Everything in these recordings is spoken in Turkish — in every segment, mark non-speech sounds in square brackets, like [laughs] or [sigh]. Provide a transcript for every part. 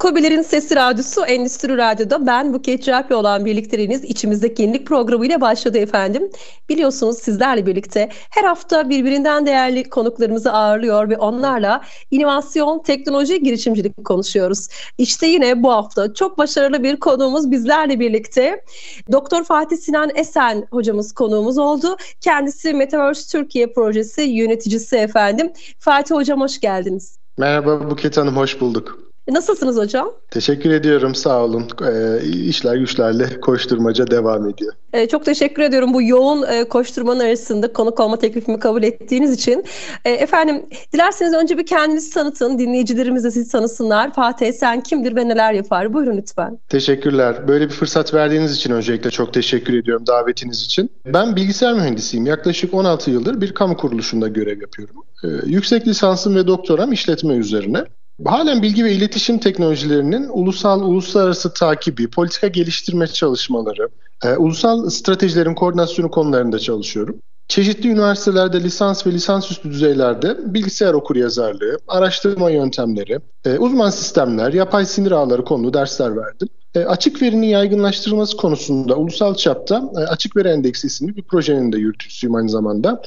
Kobilerin Sesi Radyosu Endüstri Radyo'da ben Buket Çarpı olan birlikteliğiniz içimizdeki yenilik programıyla başladı efendim. Biliyorsunuz sizlerle birlikte her hafta birbirinden değerli konuklarımızı ağırlıyor ve onlarla inovasyon, teknoloji, girişimcilik konuşuyoruz. İşte yine bu hafta çok başarılı bir konuğumuz bizlerle birlikte. Doktor Fatih Sinan Esen hocamız konuğumuz oldu. Kendisi Metaverse Türkiye projesi yöneticisi efendim. Fatih hocam hoş geldiniz. Merhaba Buket Hanım, hoş bulduk. Nasılsınız hocam? Teşekkür ediyorum, sağ olun. E, işler güçlerle koşturmaca devam ediyor. E, çok teşekkür ediyorum bu yoğun e, koşturmanın arasında konuk olma teklifimi kabul ettiğiniz için. E, efendim, dilerseniz önce bir kendinizi tanıtın, dinleyicilerimiz de sizi tanısınlar. Fatih sen kimdir ve neler yapar? Buyurun lütfen. Teşekkürler. Böyle bir fırsat verdiğiniz için öncelikle çok teşekkür ediyorum davetiniz için. Ben bilgisayar mühendisiyim. Yaklaşık 16 yıldır bir kamu kuruluşunda görev yapıyorum. E, yüksek lisansım ve doktoram işletme üzerine. Halen bilgi ve iletişim teknolojilerinin ulusal, uluslararası takibi, politika geliştirme çalışmaları, e, ulusal stratejilerin koordinasyonu konularında çalışıyorum. Çeşitli üniversitelerde lisans ve lisansüstü düzeylerde bilgisayar okuryazarlığı, araştırma yöntemleri, e, uzman sistemler, yapay sinir ağları konulu dersler verdim. E, açık verinin yaygınlaştırılması konusunda ulusal çapta e, Açık Veri Endeksi isimli bir projenin de yürütücüsüyüm aynı zamanda.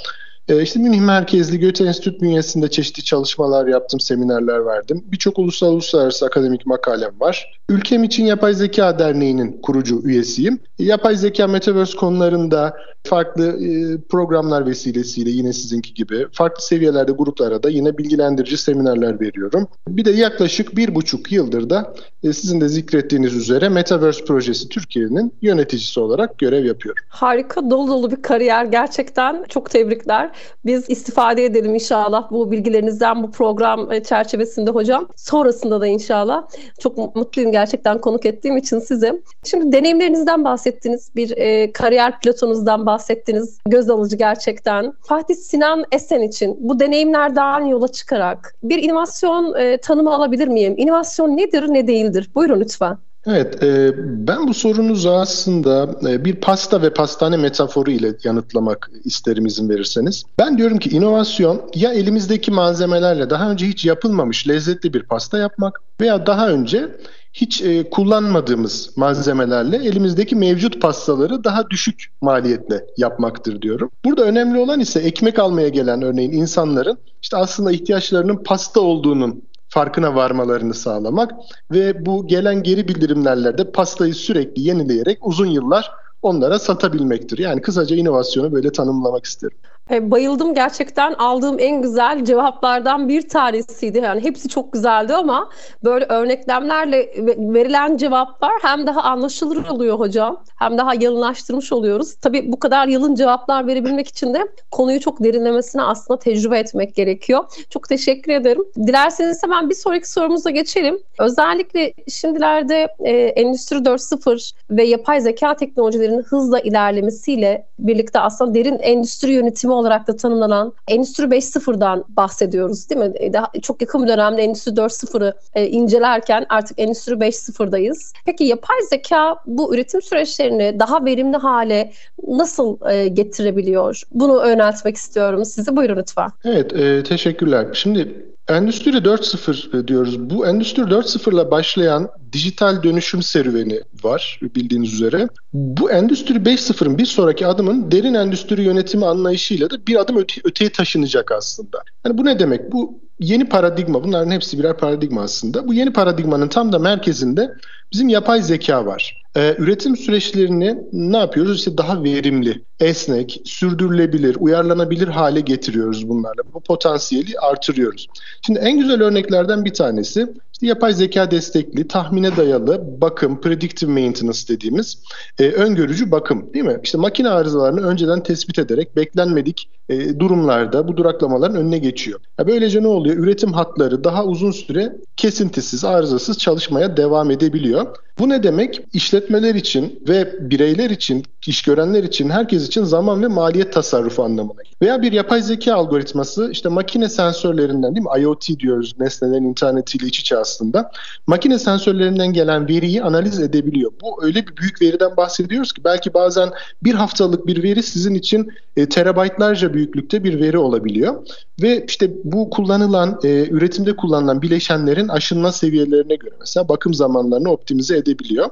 E, işte Münih merkezli Göte Enstitü bünyesinde çeşitli çalışmalar yaptım, seminerler verdim. Birçok ulusal uluslararası akademik makalem var. Ülkem için Yapay Zeka Derneği'nin kurucu üyesiyim. Yapay zeka metaverse konularında farklı e, programlar vesilesiyle yine sizinki gibi farklı seviyelerde gruplara da yine bilgilendirici seminerler veriyorum. Bir de yaklaşık bir buçuk yıldır da e, sizin de zikrettiğiniz üzere Metaverse projesi Türkiye'nin yöneticisi olarak görev yapıyorum. Harika dolu dolu bir kariyer gerçekten çok tebrikler. Biz istifade edelim inşallah bu bilgilerinizden bu program e, çerçevesinde hocam. Sonrasında da inşallah. Çok mutluyum gerçekten konuk ettiğim için size. Şimdi deneyimlerinizden bahsettiniz. Bir e, kariyer pilotunuzdan bahsettiniz. Göz alıcı gerçekten. Fatih Sinan Esen için bu deneyimlerden yola çıkarak bir inovasyon e, tanımı alabilir miyim? İnovasyon nedir ne değildir? Buyurun lütfen. Evet, e, ben bu sorunuzu aslında e, bir pasta ve pastane metaforu ile yanıtlamak isterim izin verirseniz. Ben diyorum ki inovasyon ya elimizdeki malzemelerle daha önce hiç yapılmamış lezzetli bir pasta yapmak veya daha önce hiç e, kullanmadığımız malzemelerle elimizdeki mevcut pastaları daha düşük maliyetle yapmaktır diyorum. Burada önemli olan ise ekmek almaya gelen örneğin insanların işte aslında ihtiyaçlarının pasta olduğunun farkına varmalarını sağlamak ve bu gelen geri bildirimlerle de pastayı sürekli yenileyerek uzun yıllar onlara satabilmektir. Yani kısaca inovasyonu böyle tanımlamak isterim. E, bayıldım gerçekten aldığım en güzel cevaplardan bir tanesiydi. Yani hepsi çok güzeldi ama böyle örneklemlerle verilen cevaplar hem daha anlaşılır oluyor hocam hem daha yalınlaştırmış oluyoruz. Tabii bu kadar yalın cevaplar verebilmek için de konuyu çok derinlemesine aslında tecrübe etmek gerekiyor. Çok teşekkür ederim. Dilerseniz hemen bir sonraki sorumuza geçelim. Özellikle şimdilerde e, Endüstri 4.0 ve yapay zeka teknolojilerinin hızla ilerlemesiyle birlikte aslında derin endüstri yönetimi olarak da tanımlanan Endüstri 5.0'dan bahsediyoruz değil mi? E, daha çok yakın bir dönemde Endüstri 4.0'ı e, incelerken artık Endüstri 5.0'dayız. Peki yapay zeka bu üretim süreçlerini daha verimli hale nasıl e, getirebiliyor? Bunu öğrenmek istiyorum size. Buyurun lütfen. Evet, e, teşekkürler. Şimdi Endüstri 4.0 diyoruz. Bu Endüstri 4.0 ile başlayan dijital dönüşüm serüveni var bildiğiniz üzere. Bu Endüstri 5.0'ın bir sonraki adımın derin endüstri yönetimi anlayışıyla da bir adım öte, öteye taşınacak aslında. Yani bu ne demek? Bu yeni paradigma, bunların hepsi birer paradigma aslında. Bu yeni paradigmanın tam da merkezinde bizim yapay zeka var. Ee, üretim süreçlerini ne yapıyoruz? İşte daha verimli, esnek, sürdürülebilir, uyarlanabilir hale getiriyoruz bunlarla. Bu potansiyeli artırıyoruz. Şimdi en güzel örneklerden bir tanesi işte yapay zeka destekli, tahmine dayalı bakım, predictive maintenance dediğimiz e, öngörücü bakım değil mi? İşte makine arızalarını önceden tespit ederek beklenmedik e, durumlarda bu duraklamaların önüne geçiyor. Ya böylece ne oluyor? Üretim hatları daha uzun süre kesintisiz, arızasız çalışmaya devam edebiliyor. Erdoğan'ın bu ne demek? İşletmeler için ve bireyler için, iş görenler için, herkes için zaman ve maliyet tasarrufu anlamına. Veya bir yapay zeka algoritması işte makine sensörlerinden değil mi? IoT diyoruz nesnelerin internetiyle iç içe aslında. Makine sensörlerinden gelen veriyi analiz edebiliyor. Bu öyle bir büyük veriden bahsediyoruz ki belki bazen bir haftalık bir veri sizin için e, terabaytlarca büyüklükte bir veri olabiliyor. Ve işte bu kullanılan, e, üretimde kullanılan bileşenlerin aşınma seviyelerine göre mesela bakım zamanlarını optimize edebiliyor.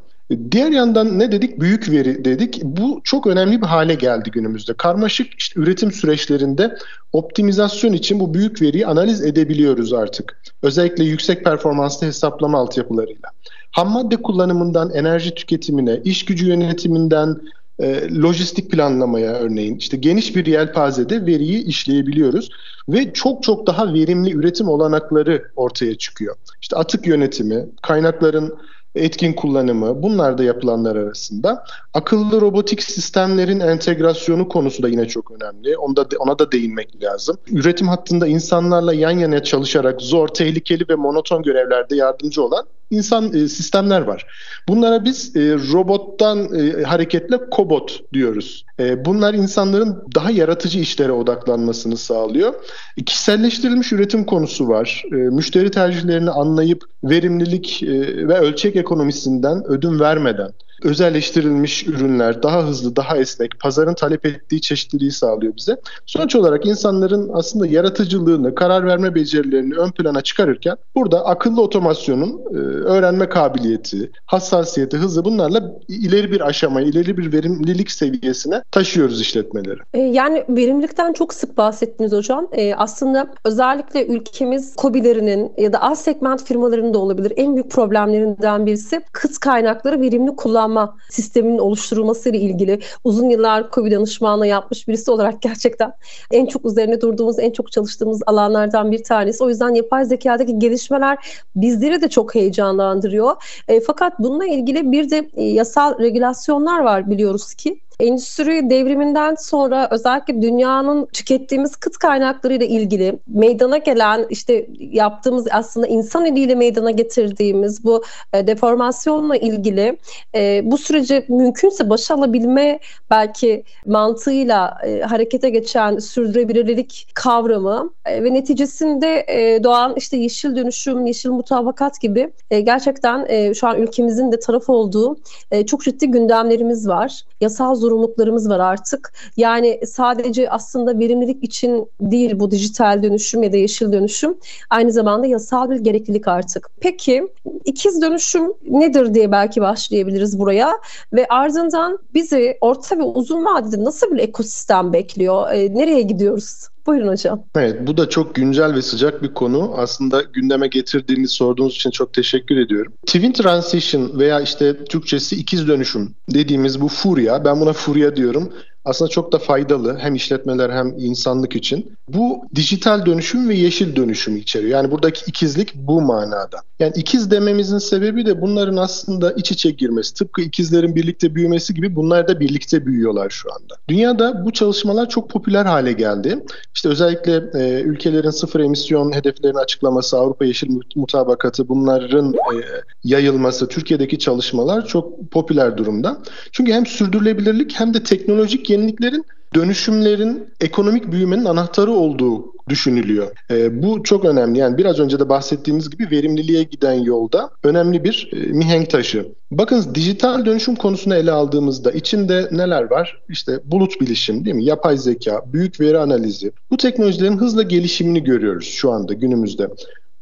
Diğer yandan ne dedik? Büyük veri dedik. Bu çok önemli bir hale geldi günümüzde. Karmaşık işte üretim süreçlerinde optimizasyon için bu büyük veriyi analiz edebiliyoruz artık. Özellikle yüksek performanslı hesaplama altyapılarıyla. Ham madde kullanımından enerji tüketimine, iş gücü yönetiminden e, lojistik planlamaya örneğin işte geniş bir yelpazede veriyi işleyebiliyoruz ve çok çok daha verimli üretim olanakları ortaya çıkıyor. İşte atık yönetimi, kaynakların etkin kullanımı bunlar da yapılanlar arasında. Akıllı robotik sistemlerin entegrasyonu konusu da yine çok önemli. Onda ona da değinmek lazım. Üretim hattında insanlarla yan yana çalışarak zor, tehlikeli ve monoton görevlerde yardımcı olan insan e, sistemler var. Bunlara biz e, robottan e, hareketle kobot diyoruz. E, bunlar insanların daha yaratıcı işlere odaklanmasını sağlıyor. E, kişiselleştirilmiş üretim konusu var. E, müşteri tercihlerini anlayıp verimlilik e, ve ölçek ekonomisinden ödün vermeden özelleştirilmiş ürünler daha hızlı, daha esnek, pazarın talep ettiği çeşitliliği sağlıyor bize. Sonuç olarak insanların aslında yaratıcılığını, karar verme becerilerini ön plana çıkarırken burada akıllı otomasyonun e, öğrenme kabiliyeti, hassasiyeti, hızı bunlarla ileri bir aşamaya, ileri bir verimlilik seviyesine taşıyoruz işletmeleri. E, yani verimlilikten çok sık bahsettiniz hocam. E, aslında özellikle ülkemiz COBİ'lerinin ya da az segment firmalarının da olabilir en büyük problemlerinden birisi kıt kaynakları verimli kullanmak planlama sisteminin oluşturulmasıyla ilgili uzun yıllar COVID danışmanlığı yapmış birisi olarak gerçekten en çok üzerine durduğumuz, en çok çalıştığımız alanlardan bir tanesi. O yüzden yapay zekadaki gelişmeler bizleri de çok heyecanlandırıyor. E, fakat bununla ilgili bir de e, yasal regülasyonlar var biliyoruz ki. Endüstri devriminden sonra özellikle dünyanın tükettiğimiz kıt kaynaklarıyla ilgili meydana gelen işte yaptığımız aslında insan eliyle meydana getirdiğimiz bu e, deformasyonla ilgili e, bu süreci mümkünse başa alabilme belki mantığıyla e, harekete geçen sürdürülebilirlik kavramı e, ve neticesinde e, doğan işte yeşil dönüşüm, yeşil mutabakat gibi e, gerçekten e, şu an ülkemizin de taraf olduğu e, çok ciddi gündemlerimiz var. Yasal zorunluluklarımız var artık. Yani sadece aslında verimlilik için değil bu dijital dönüşüm ya da yeşil dönüşüm aynı zamanda yasal bir gereklilik artık. Peki ikiz dönüşüm nedir diye belki başlayabiliriz buraya ve ardından bizi orta ve uzun vadede nasıl bir ekosistem bekliyor? E, nereye gidiyoruz? Buyurun hocam. Evet bu da çok güncel ve sıcak bir konu. Aslında gündeme getirdiğiniz sorduğunuz için çok teşekkür ediyorum. Twin Transition veya işte Türkçesi ikiz dönüşüm dediğimiz bu furya, ben buna furya diyorum aslında çok da faydalı hem işletmeler hem insanlık için. Bu dijital dönüşüm ve yeşil dönüşümü içeriyor. Yani buradaki ikizlik bu manada. Yani ikiz dememizin sebebi de bunların aslında iç içe girmesi. Tıpkı ikizlerin birlikte büyümesi gibi bunlar da birlikte büyüyorlar şu anda. Dünyada bu çalışmalar çok popüler hale geldi. İşte özellikle e, ülkelerin sıfır emisyon hedeflerini açıklaması, Avrupa Yeşil Mutabakatı bunların e, yayılması, Türkiye'deki çalışmalar çok popüler durumda. Çünkü hem sürdürülebilirlik hem de teknolojik yeniliklerin dönüşümlerin ekonomik büyümenin anahtarı olduğu düşünülüyor. E, bu çok önemli. Yani biraz önce de bahsettiğimiz gibi verimliliğe giden yolda önemli bir e, mihenk taşı. Bakın dijital dönüşüm konusunu ele aldığımızda içinde neler var? İşte bulut bilişim değil mi? Yapay zeka, büyük veri analizi. Bu teknolojilerin hızla gelişimini görüyoruz şu anda günümüzde.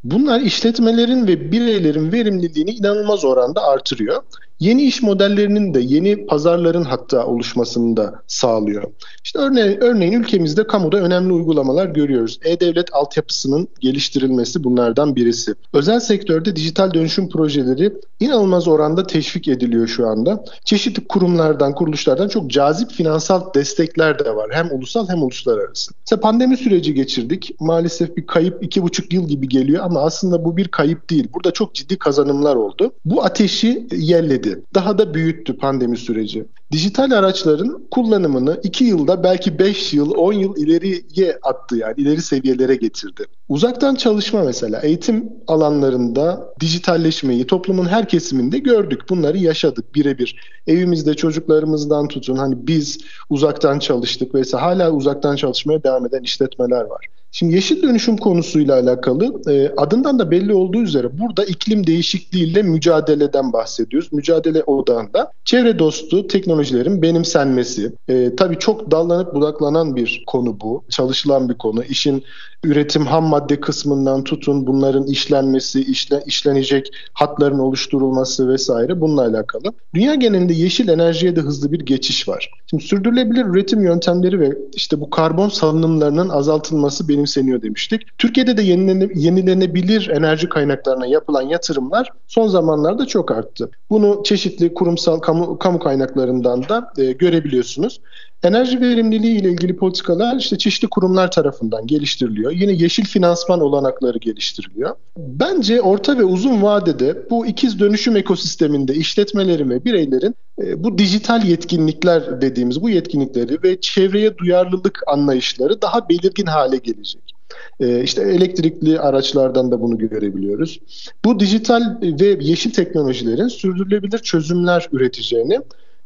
Bunlar işletmelerin ve bireylerin verimliliğini inanılmaz oranda artırıyor yeni iş modellerinin de yeni pazarların hatta oluşmasını da sağlıyor. İşte örneğin, örneğin ülkemizde kamuda önemli uygulamalar görüyoruz. E-Devlet altyapısının geliştirilmesi bunlardan birisi. Özel sektörde dijital dönüşüm projeleri inanılmaz oranda teşvik ediliyor şu anda. Çeşitli kurumlardan, kuruluşlardan çok cazip finansal destekler de var. Hem ulusal hem uluslararası. Mesela pandemi süreci geçirdik. Maalesef bir kayıp iki buçuk yıl gibi geliyor ama aslında bu bir kayıp değil. Burada çok ciddi kazanımlar oldu. Bu ateşi yelledi etkiledi. Daha da büyüttü pandemi süreci. Dijital araçların kullanımını 2 yılda belki 5 yıl, 10 yıl ileriye attı yani ileri seviyelere getirdi. Uzaktan çalışma mesela eğitim alanlarında dijitalleşmeyi toplumun her kesiminde gördük. Bunları yaşadık birebir. Evimizde çocuklarımızdan tutun hani biz uzaktan çalıştık vesaire hala uzaktan çalışmaya devam eden işletmeler var. Şimdi yeşil dönüşüm konusuyla alakalı e, adından da belli olduğu üzere burada iklim değişikliğiyle mücadeleden bahsediyoruz. Mücadele odağında çevre dostu teknolojilerin benimsenmesi. E, tabii çok dallanıp budaklanan bir konu bu. Çalışılan bir konu. İşin üretim ham madde kısmından tutun bunların işlenmesi, işle, işlenecek hatların oluşturulması vesaire bununla alakalı. Dünya genelinde yeşil enerjiye de hızlı bir geçiş var. Şimdi sürdürülebilir üretim yöntemleri ve işte bu karbon salınımlarının azaltılması benimseniyor demiştik. Türkiye'de de yenilene, yenilenebilir enerji kaynaklarına yapılan yatırımlar son zamanlarda çok arttı. Bunu çeşitli kurumsal kamu, kamu kaynaklarından da e, görebiliyorsunuz. Enerji verimliliği ile ilgili politikalar işte çeşitli kurumlar tarafından geliştiriliyor. Yine yeşil finansman olanakları geliştiriliyor. Bence orta ve uzun vadede bu ikiz dönüşüm ekosisteminde işletmelerin ve bireylerin e, bu dijital yetkinlikler dediğimiz bu yetkinlikleri ve çevreye duyarlılık anlayışları daha belirgin hale gelecek. E, işte elektrikli araçlardan da bunu görebiliyoruz. Bu dijital ve yeşil teknolojilerin sürdürülebilir çözümler üreteceğini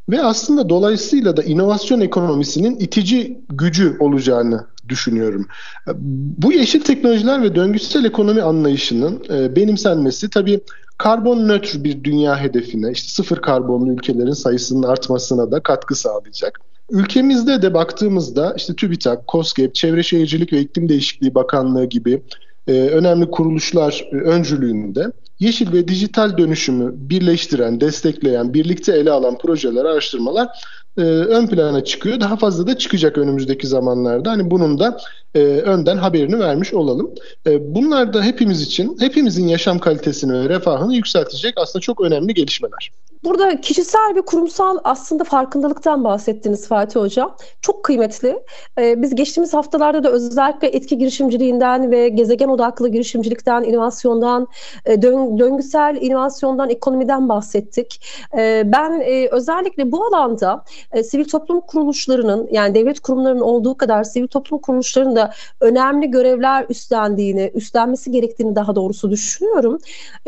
ve aslında dolayısıyla da inovasyon ekonomisinin itici gücü olacağını düşünüyorum. Bu yeşil teknolojiler ve döngüsel ekonomi anlayışının e, benimsenmesi tabii karbon nötr bir dünya hedefine, işte sıfır karbonlu ülkelerin sayısının artmasına da katkı sağlayacak. Ülkemizde de baktığımızda işte TÜBİTAK, KOSGEB, Çevre Şehircilik ve İklim Değişikliği Bakanlığı gibi e, önemli kuruluşlar e, öncülüğünde yeşil ve dijital dönüşümü birleştiren, destekleyen, birlikte ele alan projeler, araştırmalar e, ön plana çıkıyor. Daha fazla da çıkacak önümüzdeki zamanlarda. Hani bunun da e, önden haberini vermiş olalım. E, bunlar da hepimiz için, hepimizin yaşam kalitesini ve refahını yükseltecek aslında çok önemli gelişmeler. Burada kişisel ve kurumsal aslında farkındalıktan bahsettiniz Fatih Hocam. Çok kıymetli. Ee, biz geçtiğimiz haftalarda da özellikle etki girişimciliğinden ve gezegen odaklı girişimcilikten, inovasyondan, e, dön- döngüsel inovasyondan, ekonomiden bahsettik. Ee, ben e, özellikle bu alanda e, sivil toplum kuruluşlarının yani devlet kurumlarının olduğu kadar sivil toplum kuruluşlarının da önemli görevler üstlendiğini, üstlenmesi gerektiğini daha doğrusu düşünüyorum.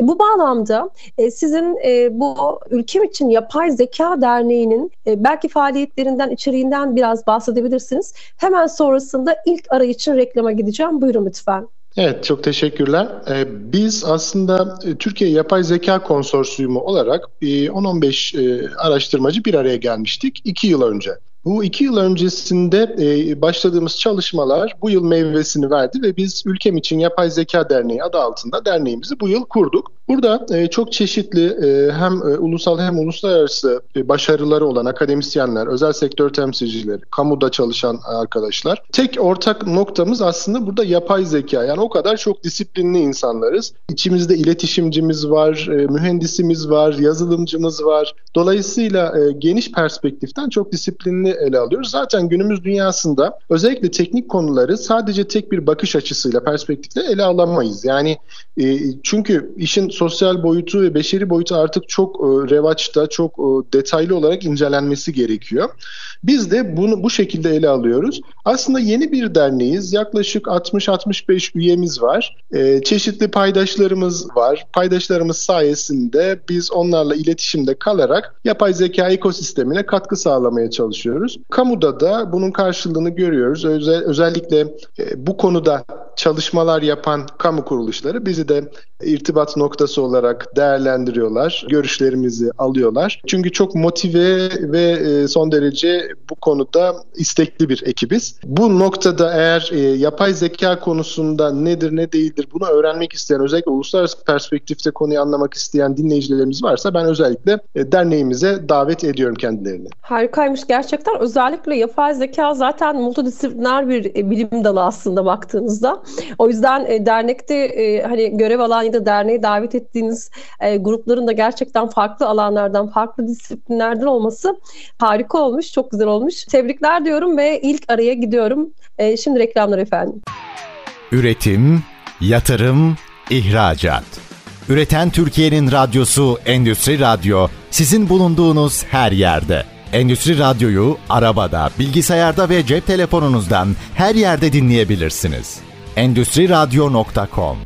E, bu bağlamda e, sizin e, bu Ülkem için Yapay Zeka Derneği'nin belki faaliyetlerinden, içeriğinden biraz bahsedebilirsiniz. Hemen sonrasında ilk arayı için reklama gideceğim. Buyurun lütfen. Evet çok teşekkürler. Biz aslında Türkiye Yapay Zeka Konsorsiyumu olarak 10-15 e, araştırmacı bir araya gelmiştik 2 yıl önce. Bu iki yıl öncesinde e, başladığımız çalışmalar bu yıl meyvesini verdi ve biz Ülkem için Yapay Zeka Derneği adı altında derneğimizi bu yıl kurduk. Burada e, çok çeşitli e, hem e, ulusal hem uluslararası e, başarıları olan akademisyenler, özel sektör temsilcileri, kamuda çalışan arkadaşlar. Tek ortak noktamız aslında burada yapay zeka. Yani o kadar çok disiplinli insanlarız. İçimizde iletişimcimiz var, e, mühendisimiz var, yazılımcımız var. Dolayısıyla e, geniş perspektiften çok disiplinli ele alıyoruz. Zaten günümüz dünyasında özellikle teknik konuları sadece tek bir bakış açısıyla, perspektifle ele alamayız. Yani e, çünkü işin sosyal boyutu ve beşeri boyutu artık çok e, revaçta, çok e, detaylı olarak incelenmesi gerekiyor. Biz de bunu bu şekilde ele alıyoruz. Aslında yeni bir derneğiz. Yaklaşık 60-65 üyemiz var. E, çeşitli paydaşlarımız var. Paydaşlarımız sayesinde biz onlarla iletişimde kalarak yapay zeka ekosistemine katkı sağlamaya çalışıyoruz. Kamuda da bunun karşılığını görüyoruz. Özel, özellikle e, bu konuda çalışmalar yapan kamu kuruluşları bizi de irtibat noktası olarak değerlendiriyorlar. Görüşlerimizi alıyorlar. Çünkü çok motive ve e, son derece bu konuda istekli bir ekibiz. Bu noktada eğer e, yapay zeka konusunda nedir ne değildir bunu öğrenmek isteyen özellikle uluslararası perspektifte konuyu anlamak isteyen dinleyicilerimiz varsa ben özellikle e, derneğimize davet ediyorum kendilerini. Harikaymış gerçekten. Özellikle yapay zeka zaten multidisipliner bir bilim dalı aslında baktığınızda. O yüzden dernekte hani görev alan ya da derneğe davet ettiğiniz e, grupların da gerçekten farklı alanlardan, farklı disiplinlerden olması harika olmuş, çok güzel olmuş. Tebrikler diyorum ve ilk araya gidiyorum. E, şimdi reklamlar efendim. Üretim, yatırım, ihracat. Üreten Türkiye'nin radyosu Endüstri Radyo sizin bulunduğunuz her yerde. Endüstri Radyo'yu arabada, bilgisayarda ve cep telefonunuzdan her yerde dinleyebilirsiniz. Endüstri Radyo.com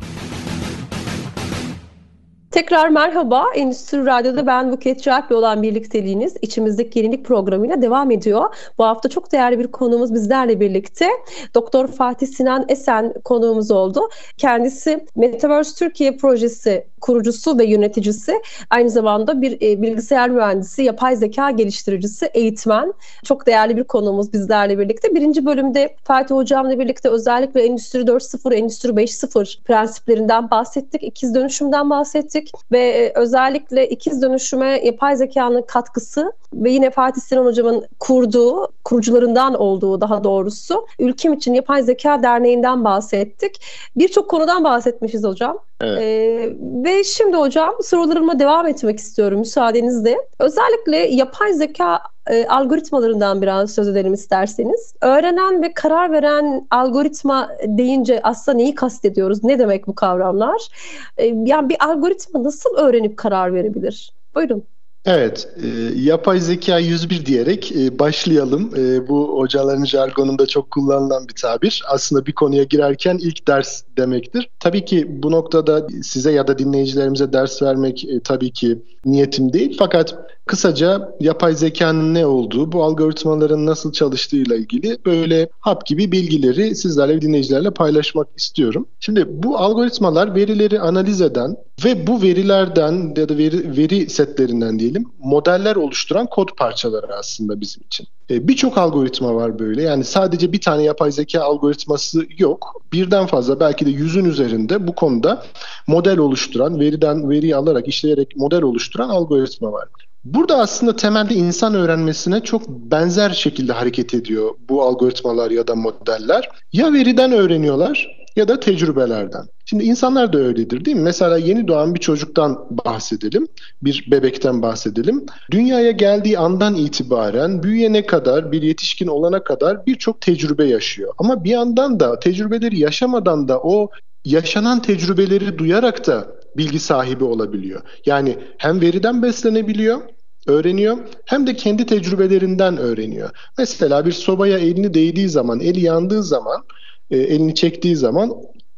Tekrar merhaba. Endüstri Radyo'da ben Buket Çarp'la olan birlikteliğiniz içimizdeki yenilik programıyla devam ediyor. Bu hafta çok değerli bir konuğumuz bizlerle birlikte. Doktor Fatih Sinan Esen konuğumuz oldu. Kendisi Metaverse Türkiye projesi kurucusu ve yöneticisi. Aynı zamanda bir e, bilgisayar mühendisi, yapay zeka geliştiricisi, eğitmen. Çok değerli bir konuğumuz bizlerle birlikte. Birinci bölümde Fatih Hocam'la birlikte özellikle Endüstri 4.0, Endüstri 5.0 prensiplerinden bahsettik. İkiz dönüşümden bahsettik ve e, özellikle ikiz dönüşüme yapay zekanın katkısı ve yine Fatih Sinan Hocam'ın kurduğu, kurucularından olduğu daha doğrusu Ülkem için Yapay Zeka Derneği'nden bahsettik. Birçok konudan bahsetmişiz hocam. Evet. Ee, ve şimdi hocam sorularıma devam etmek istiyorum müsaadenizle. Özellikle yapay zeka e, algoritmalarından biraz söz edelim isterseniz. Öğrenen ve karar veren algoritma deyince aslında neyi kastediyoruz? Ne demek bu kavramlar? E, yani bir algoritma nasıl öğrenip karar verebilir? Buyurun. Evet, e, yapay zeka 101 diyerek e, başlayalım. E, bu hocaların jargonunda çok kullanılan bir tabir. Aslında bir konuya girerken ilk ders demektir. Tabii ki bu noktada size ya da dinleyicilerimize ders vermek e, tabii ki niyetim değil. Fakat kısaca yapay zekanın ne olduğu, bu algoritmaların nasıl çalıştığıyla ilgili böyle hap gibi bilgileri sizlerle ve dinleyicilerle paylaşmak istiyorum. Şimdi bu algoritmalar verileri analiz eden ve bu verilerden ya da veri, veri setlerinden diyelim modeller oluşturan kod parçaları aslında bizim için. E, Birçok algoritma var böyle. Yani sadece bir tane yapay zeka algoritması yok. Birden fazla belki de yüzün üzerinde bu konuda model oluşturan, veriden veriyi alarak işleyerek model oluşturan algoritma var. Burada aslında temelde insan öğrenmesine çok benzer şekilde hareket ediyor bu algoritmalar ya da modeller. Ya veriden öğreniyorlar ya da tecrübelerden. Şimdi insanlar da öyledir değil mi? Mesela yeni doğan bir çocuktan bahsedelim, bir bebekten bahsedelim. Dünyaya geldiği andan itibaren büyüyene kadar, bir yetişkin olana kadar birçok tecrübe yaşıyor. Ama bir yandan da tecrübeleri yaşamadan da o yaşanan tecrübeleri duyarak da bilgi sahibi olabiliyor. Yani hem veriden beslenebiliyor öğreniyor hem de kendi tecrübelerinden öğreniyor. Mesela bir sobaya elini değdiği zaman, eli yandığı zaman e, elini çektiği zaman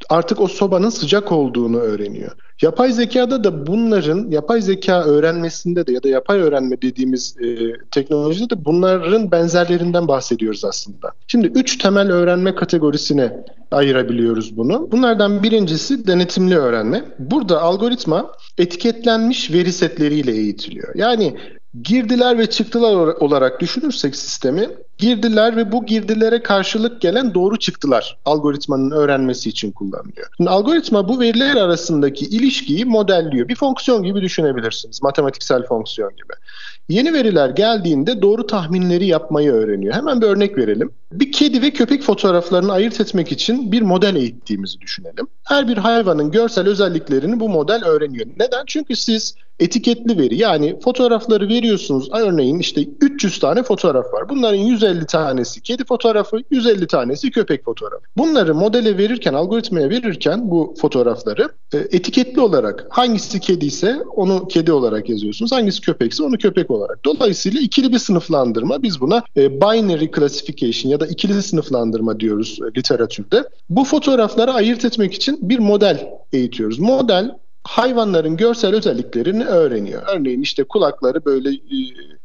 artık o sobanın sıcak olduğunu öğreniyor. Yapay zekada da bunların yapay zeka öğrenmesinde de ya da yapay öğrenme dediğimiz e, teknolojide de bunların benzerlerinden bahsediyoruz aslında. Şimdi üç temel öğrenme kategorisine ayırabiliyoruz bunu. Bunlardan birincisi denetimli öğrenme. Burada algoritma etiketlenmiş veri setleriyle eğitiliyor. Yani girdiler ve çıktılar olarak düşünürsek sistemi girdiler ve bu girdilere karşılık gelen doğru çıktılar algoritmanın öğrenmesi için kullanılıyor. Şimdi algoritma bu veriler arasındaki ilişkiyi modelliyor. Bir fonksiyon gibi düşünebilirsiniz. Matematiksel fonksiyon gibi. Yeni veriler geldiğinde doğru tahminleri yapmayı öğreniyor. Hemen bir örnek verelim. Bir kedi ve köpek fotoğraflarını ayırt etmek için bir model eğittiğimizi düşünelim. Her bir hayvanın görsel özelliklerini bu model öğreniyor. Neden? Çünkü siz etiketli veri yani fotoğrafları veriyorsunuz. Örneğin işte 300 tane fotoğraf var. Bunların 150 tanesi kedi fotoğrafı, 150 tanesi köpek fotoğrafı. Bunları modele verirken, algoritmaya verirken bu fotoğrafları e, etiketli olarak hangisi kedi ise onu kedi olarak yazıyorsunuz. Hangisi köpekse onu köpek olarak. Dolayısıyla ikili bir sınıflandırma. Biz buna e, binary classification ya da ikili sınıflandırma diyoruz e, literatürde. Bu fotoğrafları ayırt etmek için bir model eğitiyoruz. Model hayvanların görsel özelliklerini öğreniyor. Örneğin işte kulakları böyle e,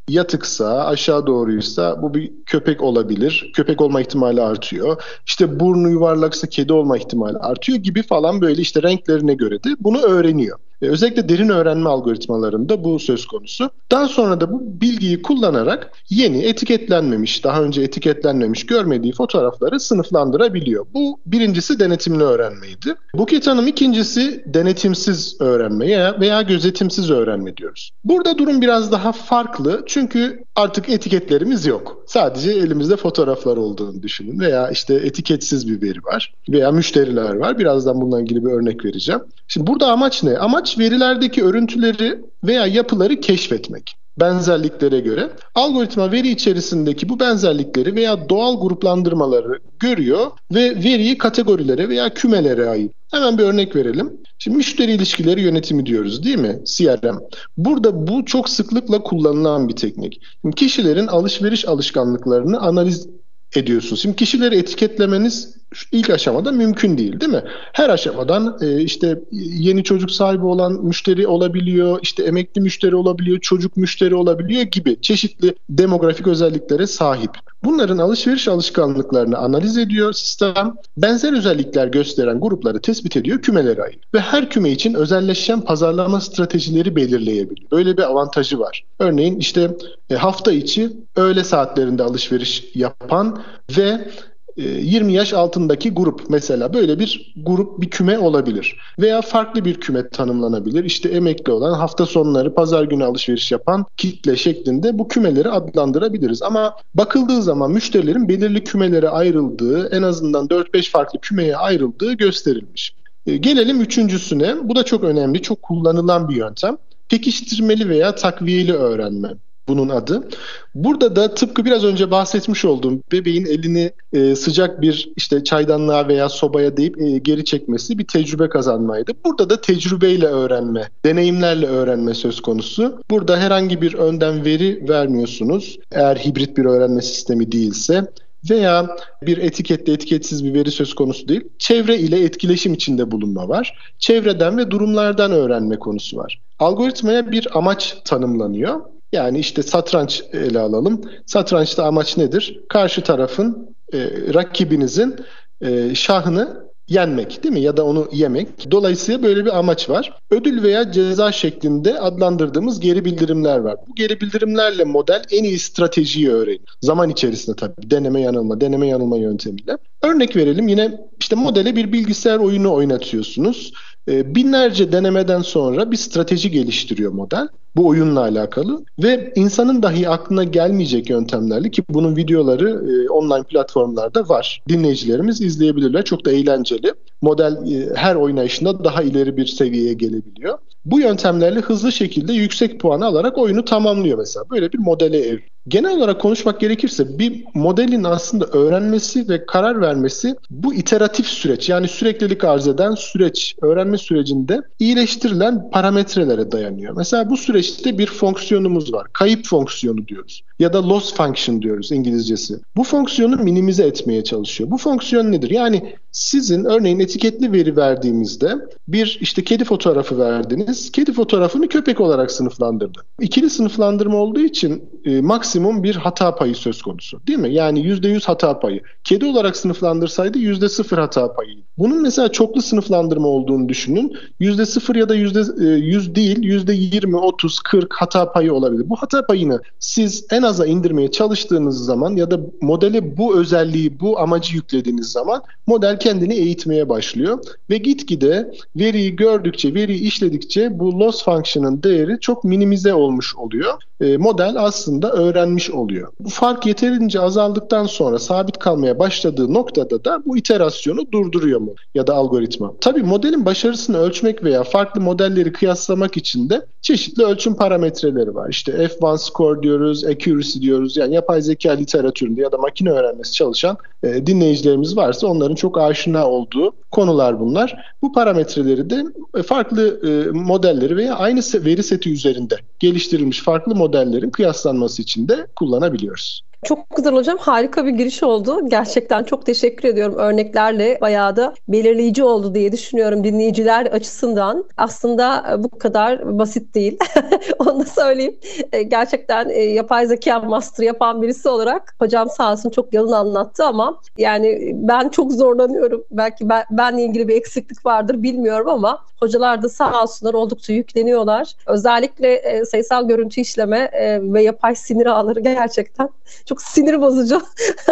yatıksa, aşağı doğruysa bu bir köpek olabilir. Köpek olma ihtimali artıyor. İşte burnu yuvarlaksa kedi olma ihtimali artıyor gibi falan böyle işte renklerine göre de bunu öğreniyor. E, özellikle derin öğrenme algoritmalarında bu söz konusu. Daha sonra da bu bilgiyi kullanarak yeni etiketlenmemiş, daha önce etiketlenmemiş görmediği fotoğrafları sınıflandırabiliyor. Bu birincisi denetimli öğrenmeydi. Buket Hanım ikincisi denetimsiz öğrenme veya gözetimsiz öğrenme diyoruz. Burada durum biraz daha farklı çünkü artık etiketlerimiz yok. Sadece elimizde fotoğraflar olduğunu düşünün veya işte etiketsiz bir veri var veya müşteriler var. Birazdan bununla ilgili bir örnek vereceğim. Şimdi burada amaç ne? Amaç verilerdeki örüntüleri veya yapıları keşfetmek benzerliklere göre algoritma veri içerisindeki bu benzerlikleri veya doğal gruplandırmaları görüyor ve veriyi kategorilere veya kümelere ayırıyor. Hemen bir örnek verelim. Şimdi müşteri ilişkileri yönetimi diyoruz değil mi? CRM. Burada bu çok sıklıkla kullanılan bir teknik. Şimdi kişilerin alışveriş alışkanlıklarını analiz ediyorsunuz. Şimdi kişileri etiketlemeniz ilk aşamada mümkün değil değil mi? Her aşamadan e, işte yeni çocuk sahibi olan müşteri olabiliyor, işte emekli müşteri olabiliyor, çocuk müşteri olabiliyor gibi çeşitli demografik özelliklere sahip. Bunların alışveriş alışkanlıklarını analiz ediyor sistem. Benzer özellikler gösteren grupları tespit ediyor, kümelere ayırıyor. Ve her küme için özelleşen pazarlama stratejileri belirleyebiliyor. Böyle bir avantajı var. Örneğin işte e, hafta içi öğle saatlerinde alışveriş yapan ve 20 ee, yaş altındaki grup mesela böyle bir grup bir küme olabilir. Veya farklı bir küme tanımlanabilir. İşte emekli olan hafta sonları pazar günü alışveriş yapan kitle şeklinde bu kümeleri adlandırabiliriz. Ama bakıldığı zaman müşterilerin belirli kümelere ayrıldığı en azından 4-5 farklı kümeye ayrıldığı gösterilmiş. Ee, gelelim üçüncüsüne. Bu da çok önemli, çok kullanılan bir yöntem. Pekiştirmeli veya takviyeli öğrenme bunun adı. Burada da tıpkı biraz önce bahsetmiş olduğum bebeğin elini e, sıcak bir işte çaydanlığa veya sobaya deyip e, geri çekmesi bir tecrübe kazanmaydı. Burada da tecrübeyle öğrenme, deneyimlerle öğrenme söz konusu. Burada herhangi bir önden veri vermiyorsunuz. Eğer hibrit bir öğrenme sistemi değilse veya bir etiketli etiketsiz bir veri söz konusu değil. Çevre ile etkileşim içinde bulunma var. Çevreden ve durumlardan öğrenme konusu var. Algoritmaya bir amaç tanımlanıyor. Yani işte satranç ele alalım. Satrançta amaç nedir? Karşı tarafın, e, rakibinizin e, şahını yenmek değil mi? Ya da onu yemek. Dolayısıyla böyle bir amaç var. Ödül veya ceza şeklinde adlandırdığımız geri bildirimler var. Bu geri bildirimlerle model en iyi stratejiyi öğreniyor. Zaman içerisinde tabii deneme yanılma, deneme yanılma yöntemiyle. Örnek verelim yine işte modele bir bilgisayar oyunu oynatıyorsunuz. E, binlerce denemeden sonra bir strateji geliştiriyor model bu oyunla alakalı ve insanın dahi aklına gelmeyecek yöntemlerle ki bunun videoları e, online platformlarda var. Dinleyicilerimiz izleyebilirler. Çok da eğlenceli. Model e, her oynayışında daha ileri bir seviyeye gelebiliyor. Bu yöntemlerle hızlı şekilde yüksek puanı alarak oyunu tamamlıyor mesela. Böyle bir modele ev. Genel olarak konuşmak gerekirse bir modelin aslında öğrenmesi ve karar vermesi bu iteratif süreç yani süreklilik arz eden süreç, öğrenme sürecinde iyileştirilen parametrelere dayanıyor. Mesela bu süreçte bir fonksiyonumuz var. Kayıp fonksiyonu diyoruz ya da loss function diyoruz İngilizcesi. Bu fonksiyonu minimize etmeye çalışıyor. Bu fonksiyon nedir? Yani sizin örneğin etiketli veri verdiğimizde bir işte kedi fotoğrafı verdiniz. Kedi fotoğrafını köpek olarak sınıflandırdı. İkili sınıflandırma olduğu için e, maksimum bir hata payı söz konusu. Değil mi? Yani %100 hata payı. Kedi olarak sınıflandırsaydı %0 hata payı. Bunun mesela çoklu sınıflandırma olduğunu düşünün. %0 ya da %100 e, değil %20, 30, 40 hata payı olabilir. Bu hata payını siz en aza indirmeye çalıştığınız zaman ya da modele bu özelliği, bu amacı yüklediğiniz zaman model kendini eğitmeye başlıyor ve gitgide veriyi gördükçe, veriyi işledikçe bu loss function'ın değeri çok minimize olmuş oluyor. E, model aslında öğrenmiş oluyor. Bu fark yeterince azaldıktan sonra sabit kalmaya başladığı noktada da bu iterasyonu durduruyor mu ya da algoritma. Tabii modelin başarısını ölçmek veya farklı modelleri kıyaslamak için de çeşitli ölçüm parametreleri var. İşte F1 score diyoruz, accuracy diyoruz. Yani yapay zeka literatüründe ya da makine öğrenmesi çalışan e, dinleyicilerimiz varsa onların çok aşina olduğu konular bunlar. Bu parametreleri de farklı e, modelleri veya aynı veri seti üzerinde geliştirilmiş farklı modellerin kıyaslanması için de kullanabiliyoruz. Çok güzel hocam. Harika bir giriş oldu. Gerçekten çok teşekkür ediyorum. Örneklerle bayağı da belirleyici oldu diye düşünüyorum dinleyiciler açısından. Aslında e, bu kadar basit değil. [laughs] Onu da söyleyeyim. E, gerçekten e, yapay zeka master yapan birisi olarak hocam sağ olsun çok yalın anlattı ama yani ben çok zorlanıyorum. Belki ben, benle ilgili bir eksiklik vardır bilmiyorum ama hocalar da sağ olsunlar oldukça yükleniyorlar. Özellikle sayısal görüntü işleme ve yapay sinir ağları [laughs] gerçekten çok sinir bozucu.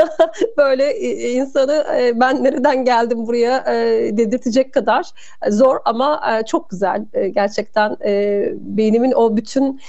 [laughs] Böyle e, insanı e, ben nereden geldim buraya e, dedirtecek kadar zor ama çok güzel. Gerçekten beynimin o bütün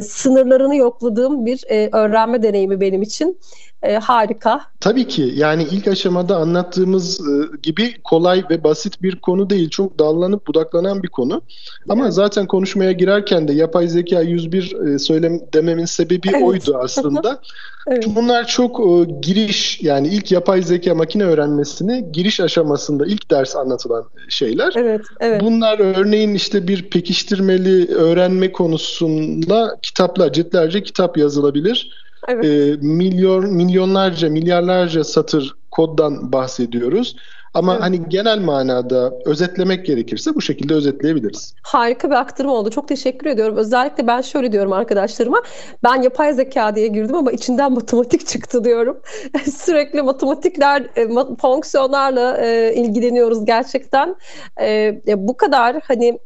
sınırlarını yokladığım bir öğrenme deneyimi benim için. E, harika. Tabii ki yani ilk aşamada anlattığımız e, gibi kolay ve basit bir konu değil. Çok dallanıp budaklanan bir konu. Ama evet. zaten konuşmaya girerken de yapay zeka 101 e, söylem dememin sebebi evet. oydu aslında. [laughs] evet. Bunlar çok e, giriş yani ilk yapay zeka makine öğrenmesini giriş aşamasında ilk ders anlatılan şeyler. Evet, evet. Bunlar örneğin işte bir pekiştirmeli öğrenme konusunda kitaplar, ciltlerce kitap yazılabilir Evet. E, milyon milyonlarca, milyarlarca satır koddan bahsediyoruz. Ama evet. hani genel manada özetlemek gerekirse bu şekilde özetleyebiliriz. Harika bir aktarım oldu. Çok teşekkür ediyorum. Özellikle ben şöyle diyorum arkadaşlarıma. Ben yapay zeka diye girdim ama içinden [laughs] matematik çıktı diyorum. [laughs] Sürekli matematikler, e, fonksiyonlarla e, ilgileniyoruz gerçekten. E, bu kadar hani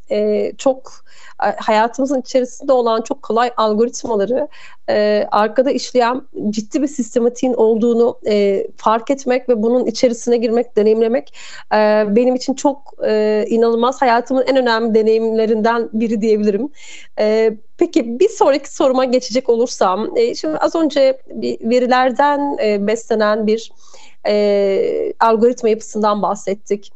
çok hayatımızın içerisinde olan çok kolay algoritmaları e, arkada işleyen ciddi bir sistematiğin olduğunu e, fark etmek ve bunun içerisine girmek, deneyimlemek e, benim için çok e, inanılmaz hayatımın en önemli deneyimlerinden biri diyebilirim. E, peki bir sonraki soruma geçecek olursam, e, şimdi az önce bir verilerden e, beslenen bir e, algoritma yapısından bahsettik.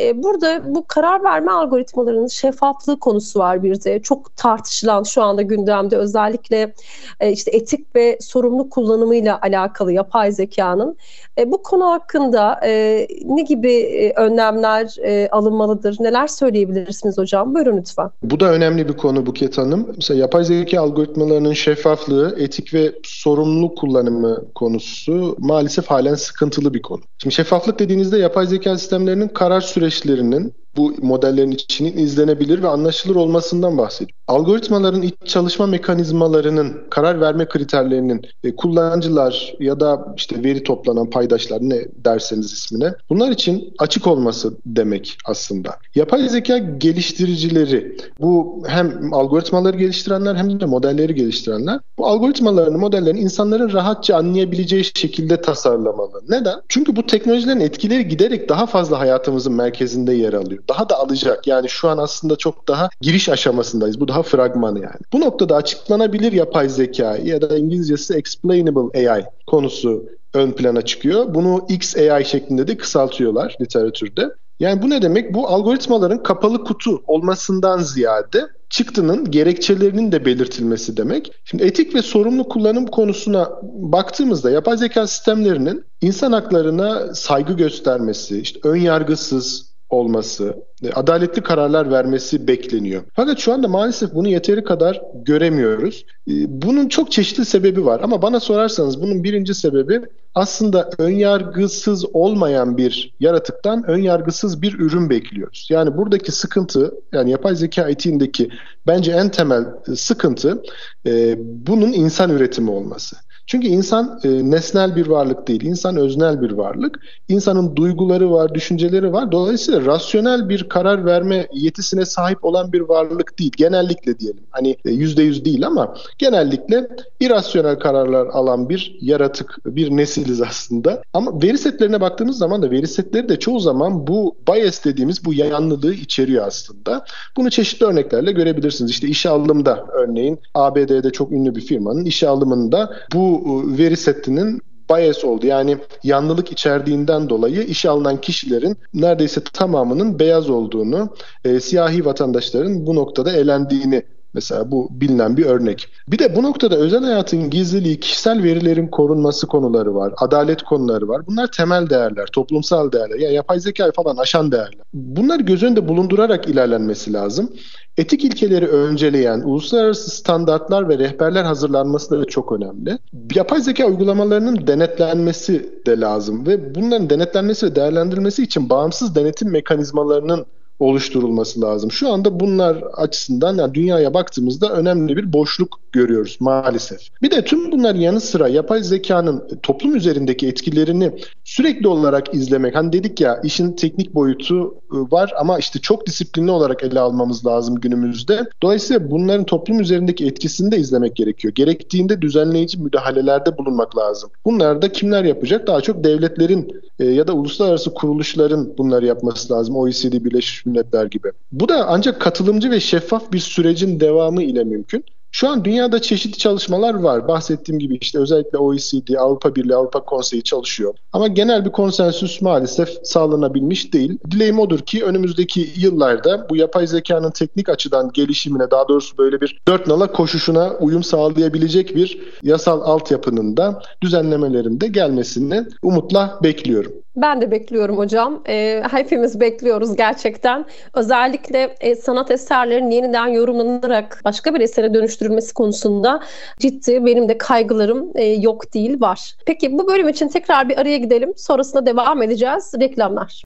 E, burada bu karar verme algoritmalarının şeffaflığı konusu var bir de. Çok tartışılan şu anda gündemde özellikle e, işte etik ve sorumlu kullanımıyla alakalı yapay zekanın. E, bu konu hakkında e, ne gibi e, önlemler e, alınmalıdır? Neler söyleyebilirsiniz hocam? Buyurun lütfen. Bu da önemli bir konu Buket Hanım. Mesela yapay zeka algoritmalarının şeffaflığı, etik ve sorumlu kullanımı konusu maalesef halen sıkıntılı bir konu. Şimdi şeffaflık dediğinizde yapay zeka sistemlerinin karar süreçlerinin bu modellerin içinin izlenebilir ve anlaşılır olmasından bahsediyor. Algoritmaların iç çalışma mekanizmalarının, karar verme kriterlerinin e, kullanıcılar ya da işte veri toplanan paydaşlar ne derseniz ismine bunlar için açık olması demek aslında. Yapay zeka geliştiricileri bu hem algoritmaları geliştirenler hem de modelleri geliştirenler bu algoritmalarını, modellerini insanların rahatça anlayabileceği şekilde tasarlamalı. Neden? Çünkü bu teknolojilerin etkileri giderek daha fazla hayatımızın merkezinde yer alıyor daha da alacak. Yani şu an aslında çok daha giriş aşamasındayız. Bu daha fragmanı yani. Bu noktada açıklanabilir yapay zeka ya da İngilizcesi explainable AI konusu ön plana çıkıyor. Bunu XAI şeklinde de kısaltıyorlar literatürde. Yani bu ne demek? Bu algoritmaların kapalı kutu olmasından ziyade çıktının gerekçelerinin de belirtilmesi demek. Şimdi etik ve sorumlu kullanım konusuna baktığımızda yapay zeka sistemlerinin insan haklarına saygı göstermesi, işte ön yargısız, olması, e, adaletli kararlar vermesi bekleniyor. Fakat şu anda maalesef bunu yeteri kadar göremiyoruz. E, bunun çok çeşitli sebebi var ama bana sorarsanız bunun birinci sebebi aslında önyargısız olmayan bir yaratıktan önyargısız bir ürün bekliyoruz. Yani buradaki sıkıntı yani yapay zeka etiğindeki bence en temel sıkıntı e, bunun insan üretimi olması. Çünkü insan e, nesnel bir varlık değil, insan öznel bir varlık. İnsanın duyguları var, düşünceleri var. Dolayısıyla rasyonel bir karar verme yetisine sahip olan bir varlık değil. Genellikle diyelim. Hani e, yüzde yüz değil ama genellikle irrasyonel kararlar alan bir yaratık, bir nesiliz aslında. Ama veri setlerine baktığımız zaman da veri setleri de çoğu zaman bu bias dediğimiz bu yanlılığı içeriyor aslında. Bunu çeşitli örneklerle görebilirsiniz. İşte işe alımda örneğin ABD'de çok ünlü bir firmanın işe alımında bu bu veri setinin bias oldu. Yani yanlılık içerdiğinden dolayı işe alınan kişilerin neredeyse tamamının beyaz olduğunu, e, siyahi vatandaşların bu noktada elendiğini Mesela bu bilinen bir örnek. Bir de bu noktada özel hayatın gizliliği, kişisel verilerin korunması konuları var, adalet konuları var. Bunlar temel değerler, toplumsal değerler. Yani yapay zeka falan aşan değerler. Bunlar göz önünde bulundurarak ilerlenmesi lazım. Etik ilkeleri önceleyen uluslararası standartlar ve rehberler hazırlanması da çok önemli. Yapay zeka uygulamalarının denetlenmesi de lazım ve bunların denetlenmesi ve değerlendirilmesi için bağımsız denetim mekanizmalarının oluşturulması lazım. Şu anda bunlar açısından yani dünyaya baktığımızda önemli bir boşluk görüyoruz maalesef. Bir de tüm bunların yanı sıra yapay zekanın toplum üzerindeki etkilerini sürekli olarak izlemek. Hani dedik ya işin teknik boyutu ıı, var ama işte çok disiplinli olarak ele almamız lazım günümüzde. Dolayısıyla bunların toplum üzerindeki etkisini de izlemek gerekiyor. Gerektiğinde düzenleyici müdahalelerde bulunmak lazım. Bunlar da kimler yapacak? Daha çok devletlerin e, ya da uluslararası kuruluşların bunları yapması lazım. OECD, Birleşmiş Milletler gibi. Bu da ancak katılımcı ve şeffaf bir sürecin devamı ile mümkün. Şu an dünyada çeşitli çalışmalar var. Bahsettiğim gibi işte özellikle OECD, Avrupa Birliği, Avrupa Konseyi çalışıyor. Ama genel bir konsensüs maalesef sağlanabilmiş değil. Dileğim odur ki önümüzdeki yıllarda bu yapay zekanın teknik açıdan gelişimine daha doğrusu böyle bir dört nala koşuşuna uyum sağlayabilecek bir yasal altyapının da düzenlemelerinde gelmesini umutla bekliyorum. Ben de bekliyorum hocam. E, hepimiz bekliyoruz gerçekten. Özellikle e, sanat eserlerinin yeniden yorumlanarak başka bir esere dönüştürülmesi konusunda ciddi benim de kaygılarım e, yok değil var. Peki bu bölüm için tekrar bir araya gidelim. Sonrasında devam edeceğiz. Reklamlar.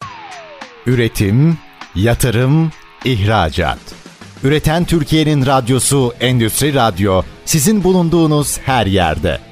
Üretim, yatırım, ihracat. Üreten Türkiye'nin radyosu Endüstri Radyo sizin bulunduğunuz her yerde.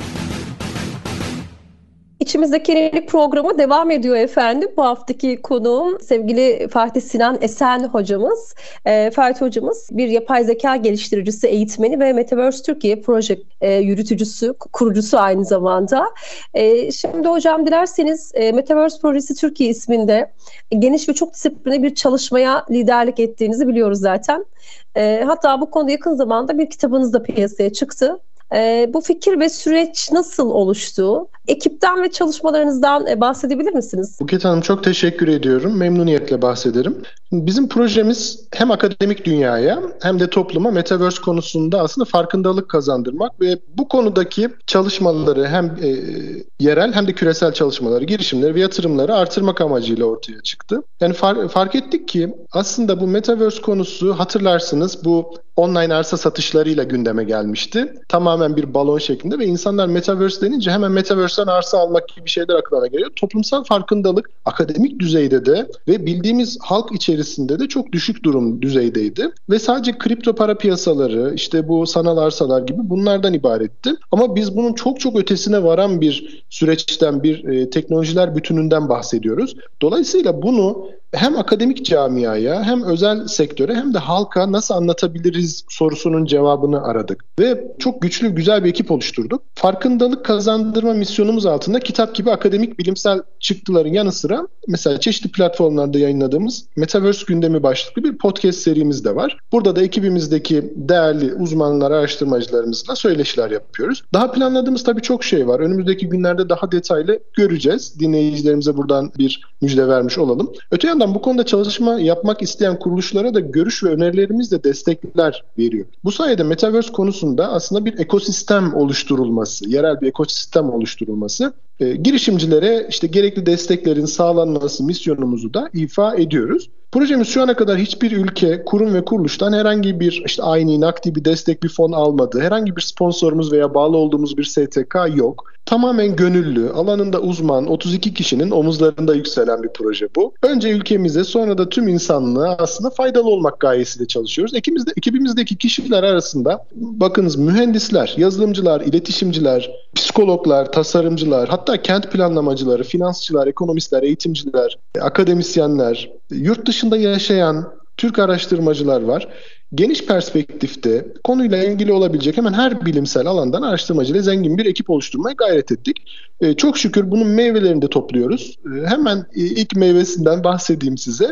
İçimizdeki yenilik programı devam ediyor efendim. Bu haftaki konuğum sevgili Fatih Sinan Esen hocamız. E, Fatih hocamız bir yapay zeka geliştiricisi, eğitmeni ve Metaverse Türkiye proje e, yürütücüsü, kurucusu aynı zamanda. E, şimdi hocam dilerseniz e, Metaverse Projesi Türkiye isminde geniş ve çok disiplinli bir çalışmaya liderlik ettiğinizi biliyoruz zaten. E, hatta bu konuda yakın zamanda bir kitabınız da piyasaya çıktı. E, bu fikir ve süreç nasıl oluştu? Ekipten ve çalışmalarınızdan e, bahsedebilir misiniz? Buket Hanım çok teşekkür ediyorum. Memnuniyetle bahsederim. Bizim projemiz hem akademik dünyaya hem de topluma Metaverse konusunda aslında farkındalık kazandırmak ve bu konudaki çalışmaları hem e, yerel hem de küresel çalışmaları, girişimleri ve yatırımları artırmak amacıyla ortaya çıktı. Yani far, fark ettik ki aslında bu Metaverse konusu hatırlarsınız bu online arsa satışlarıyla gündeme gelmişti. Tamamen bir balon şeklinde ve insanlar Metaverse denince hemen Metaverse'den arsa almak gibi şeyler aklına geliyor. Toplumsal farkındalık akademik düzeyde de ve bildiğimiz halk içerisinde de çok düşük durum düzeydeydi. Ve sadece kripto para piyasaları, işte bu sanal arsalar gibi bunlardan ibaretti. Ama biz bunun çok çok ötesine varan bir süreçten, bir e, teknolojiler bütününden bahsediyoruz. Dolayısıyla bunu hem akademik camiaya hem özel sektöre hem de halka nasıl anlatabiliriz sorusunun cevabını aradık. Ve çok güçlü güzel bir ekip oluşturduk. Farkındalık kazandırma misyonumuz altında kitap gibi akademik bilimsel çıktıların yanı sıra mesela çeşitli platformlarda yayınladığımız Metaverse gündemi başlıklı bir podcast serimiz de var. Burada da ekibimizdeki değerli uzmanlar, araştırmacılarımızla söyleşiler yapıyoruz. Daha planladığımız tabii çok şey var. Önümüzdeki günlerde daha detaylı göreceğiz. Dinleyicilerimize buradan bir müjde vermiş olalım. Öte yandan yandan bu konuda çalışma yapmak isteyen kuruluşlara da görüş ve önerilerimizle destekler veriyor. Bu sayede Metaverse konusunda aslında bir ekosistem oluşturulması, yerel bir ekosistem oluşturulması e, girişimcilere işte gerekli desteklerin sağlanması misyonumuzu da ifa ediyoruz. Projemiz şu ana kadar hiçbir ülke, kurum ve kuruluştan herhangi bir işte aynı nakdi bir destek bir fon almadı. Herhangi bir sponsorumuz veya bağlı olduğumuz bir STK yok. Tamamen gönüllü, alanında uzman 32 kişinin omuzlarında yükselen bir proje bu. Önce ülkemize sonra da tüm insanlığa aslında faydalı olmak gayesiyle çalışıyoruz. Ekibimizde, ekibimizdeki kişiler arasında bakınız mühendisler, yazılımcılar, iletişimciler, psikologlar, tasarımcılar, hatta kent planlamacıları, finansçılar, ekonomistler, eğitimciler, akademisyenler, yurt dışında yaşayan Türk araştırmacılar var. Geniş perspektifte konuyla ilgili olabilecek hemen her bilimsel alandan araştırmacıyla zengin bir ekip oluşturmaya gayret ettik. Ee, çok şükür bunun meyvelerini de topluyoruz. Ee, hemen ilk meyvesinden bahsedeyim size.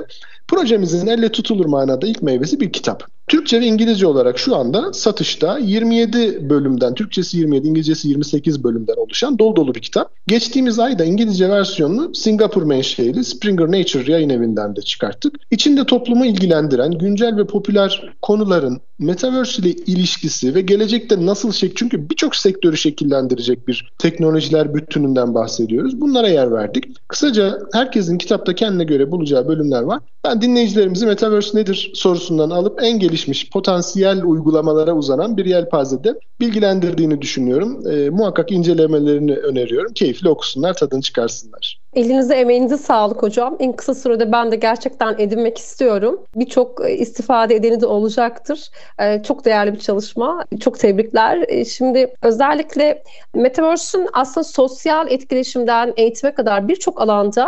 Projemizin elle tutulur manada ilk meyvesi bir kitap. Türkçe ve İngilizce olarak şu anda satışta 27 bölümden, Türkçesi 27, İngilizcesi 28 bölümden oluşan dolu dolu bir kitap. Geçtiğimiz ayda İngilizce versiyonunu Singapur menşeili Springer Nature yayın evinden de çıkarttık. İçinde toplumu ilgilendiren güncel ve popüler konuların Metaverse ile ilişkisi ve gelecekte nasıl şey çünkü birçok sektörü şekillendirecek bir teknolojiler bütününden bahsediyoruz. Bunlara yer verdik. Kısaca herkesin kitapta kendine göre bulacağı bölümler var. Ben dinleyicilerimizi Metaverse nedir sorusundan alıp en gelişmiş potansiyel uygulamalara uzanan bir yelpazede bilgilendirdiğini düşünüyorum. E, muhakkak incelemelerini öneriyorum. Keyifli okusunlar, tadını çıkarsınlar. Elinize emeğinize sağlık hocam. En kısa sürede ben de gerçekten edinmek istiyorum. Birçok e, istifade edeni de olacaktır. E, çok değerli bir çalışma. Çok tebrikler. E, şimdi özellikle Metaverse'ün aslında sosyal etkileşimden eğitime kadar birçok alanda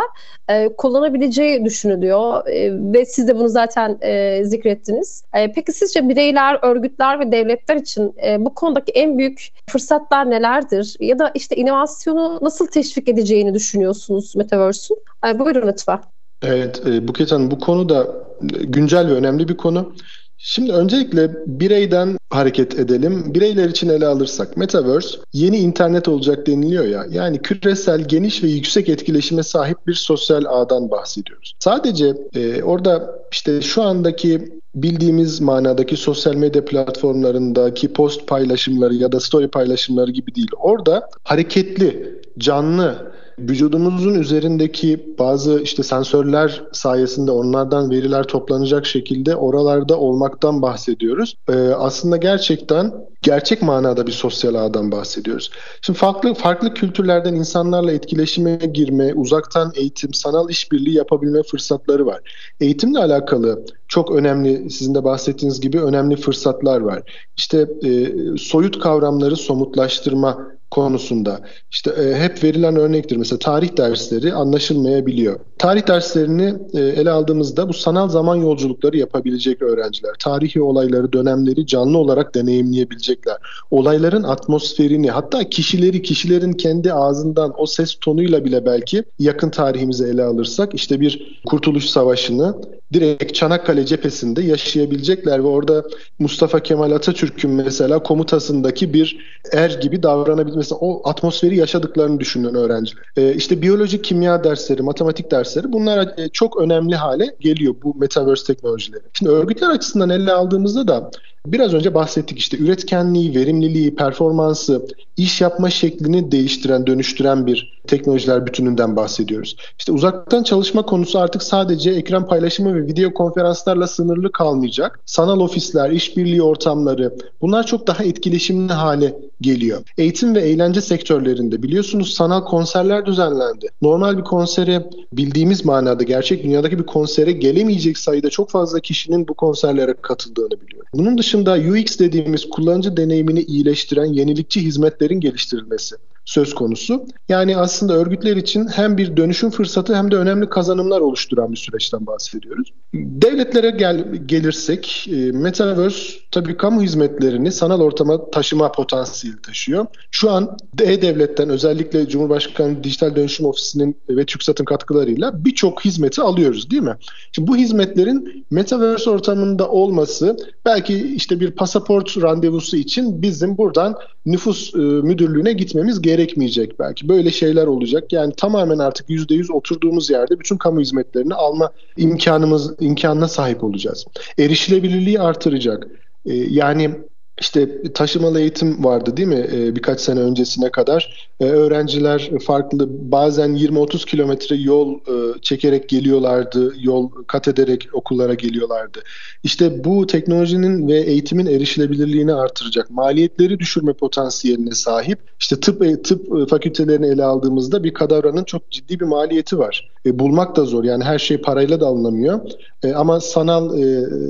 kullanabileceği düşünülüyor. Ve siz de bunu zaten zikrettiniz. Peki sizce bireyler, örgütler ve devletler için bu konudaki en büyük fırsatlar nelerdir? Ya da işte inovasyonu nasıl teşvik edeceğini düşünüyorsunuz? Konusu Metaverse'ün. Yani buyurun lütfen. Evet e, Buket Hanım bu konu da güncel ve önemli bir konu. Şimdi öncelikle bireyden hareket edelim. Bireyler için ele alırsak Metaverse yeni internet olacak deniliyor ya. Yani küresel, geniş ve yüksek etkileşime sahip bir sosyal ağdan bahsediyoruz. Sadece e, orada işte şu andaki bildiğimiz manadaki sosyal medya platformlarındaki post paylaşımları ya da story paylaşımları gibi değil. Orada hareketli, canlı, vücudumuzun üzerindeki bazı işte sensörler sayesinde onlardan veriler toplanacak şekilde oralarda olmaktan bahsediyoruz. Ee, aslında gerçekten gerçek manada bir sosyal ağdan bahsediyoruz. Şimdi farklı farklı kültürlerden insanlarla etkileşime girme, uzaktan eğitim, sanal işbirliği yapabilme fırsatları var. Eğitimle alakalı çok önemli sizin de bahsettiğiniz gibi önemli fırsatlar var. İşte e, soyut kavramları somutlaştırma konusunda işte e, hep verilen örnektir. Mesela tarih dersleri anlaşılmayabiliyor. Tarih derslerini e, ele aldığımızda bu sanal zaman yolculukları yapabilecek öğrenciler. Tarihi olayları, dönemleri canlı olarak deneyimleyebilecekler. Olayların atmosferini hatta kişileri, kişilerin kendi ağzından o ses tonuyla bile belki yakın tarihimize ele alırsak işte bir Kurtuluş Savaşı'nı direkt Çanakkale cephesinde yaşayabilecekler ve orada Mustafa Kemal Atatürk'ün mesela komutasındaki bir er gibi davranabilmesi, o atmosferi yaşadıklarını düşünün öğrenciler. E, işte biyoloji, kimya dersleri, matematik dersleri bunlar e, çok önemli hale geliyor bu metaverse teknolojileri. Şimdi örgütler açısından ele aldığımızda da Biraz önce bahsettik işte üretkenliği, verimliliği, performansı, iş yapma şeklini değiştiren, dönüştüren bir teknolojiler bütününden bahsediyoruz. İşte uzaktan çalışma konusu artık sadece ekran paylaşımı ve video konferanslarla sınırlı kalmayacak. Sanal ofisler, işbirliği ortamları bunlar çok daha etkileşimli hale geliyor. Eğitim ve eğlence sektörlerinde biliyorsunuz sanal konserler düzenlendi. Normal bir konsere bildiğimiz manada gerçek dünyadaki bir konsere gelemeyecek sayıda çok fazla kişinin bu konserlere katıldığını biliyor. Bunun dışında UX dediğimiz kullanıcı deneyimini iyileştiren yenilikçi hizmetlerin geliştirilmesi söz konusu. Yani aslında örgütler için hem bir dönüşüm fırsatı hem de önemli kazanımlar oluşturan bir süreçten bahsediyoruz. Devletlere gel, gelirsek e, Metaverse tabii kamu hizmetlerini sanal ortama taşıma potansiyeli taşıyor. Şu an E-Devlet'ten özellikle Cumhurbaşkanı Dijital Dönüşüm Ofisi'nin ve TÜKSAT'ın katkılarıyla birçok hizmeti alıyoruz değil mi? Şimdi bu hizmetlerin Metaverse ortamında olması belki işte bir pasaport randevusu için bizim buradan nüfus e, müdürlüğüne gitmemiz gerekmeyecek belki. Böyle şeyler olacak. Yani tamamen artık %100 oturduğumuz yerde bütün kamu hizmetlerini alma imkanımız imkanına sahip olacağız. Erişilebilirliği artıracak. E, yani işte taşımalı eğitim vardı değil mi ee, birkaç sene öncesine kadar. Ee, öğrenciler farklı bazen 20-30 kilometre yol e, çekerek geliyorlardı, yol kat ederek okullara geliyorlardı. İşte bu teknolojinin ve eğitimin erişilebilirliğini artıracak, maliyetleri düşürme potansiyeline sahip. İşte tıp e, tıp e, fakültelerini ele aldığımızda bir kadavranın çok ciddi bir maliyeti var. Bulmak da zor yani her şey parayla da alınamıyor. Ama sanal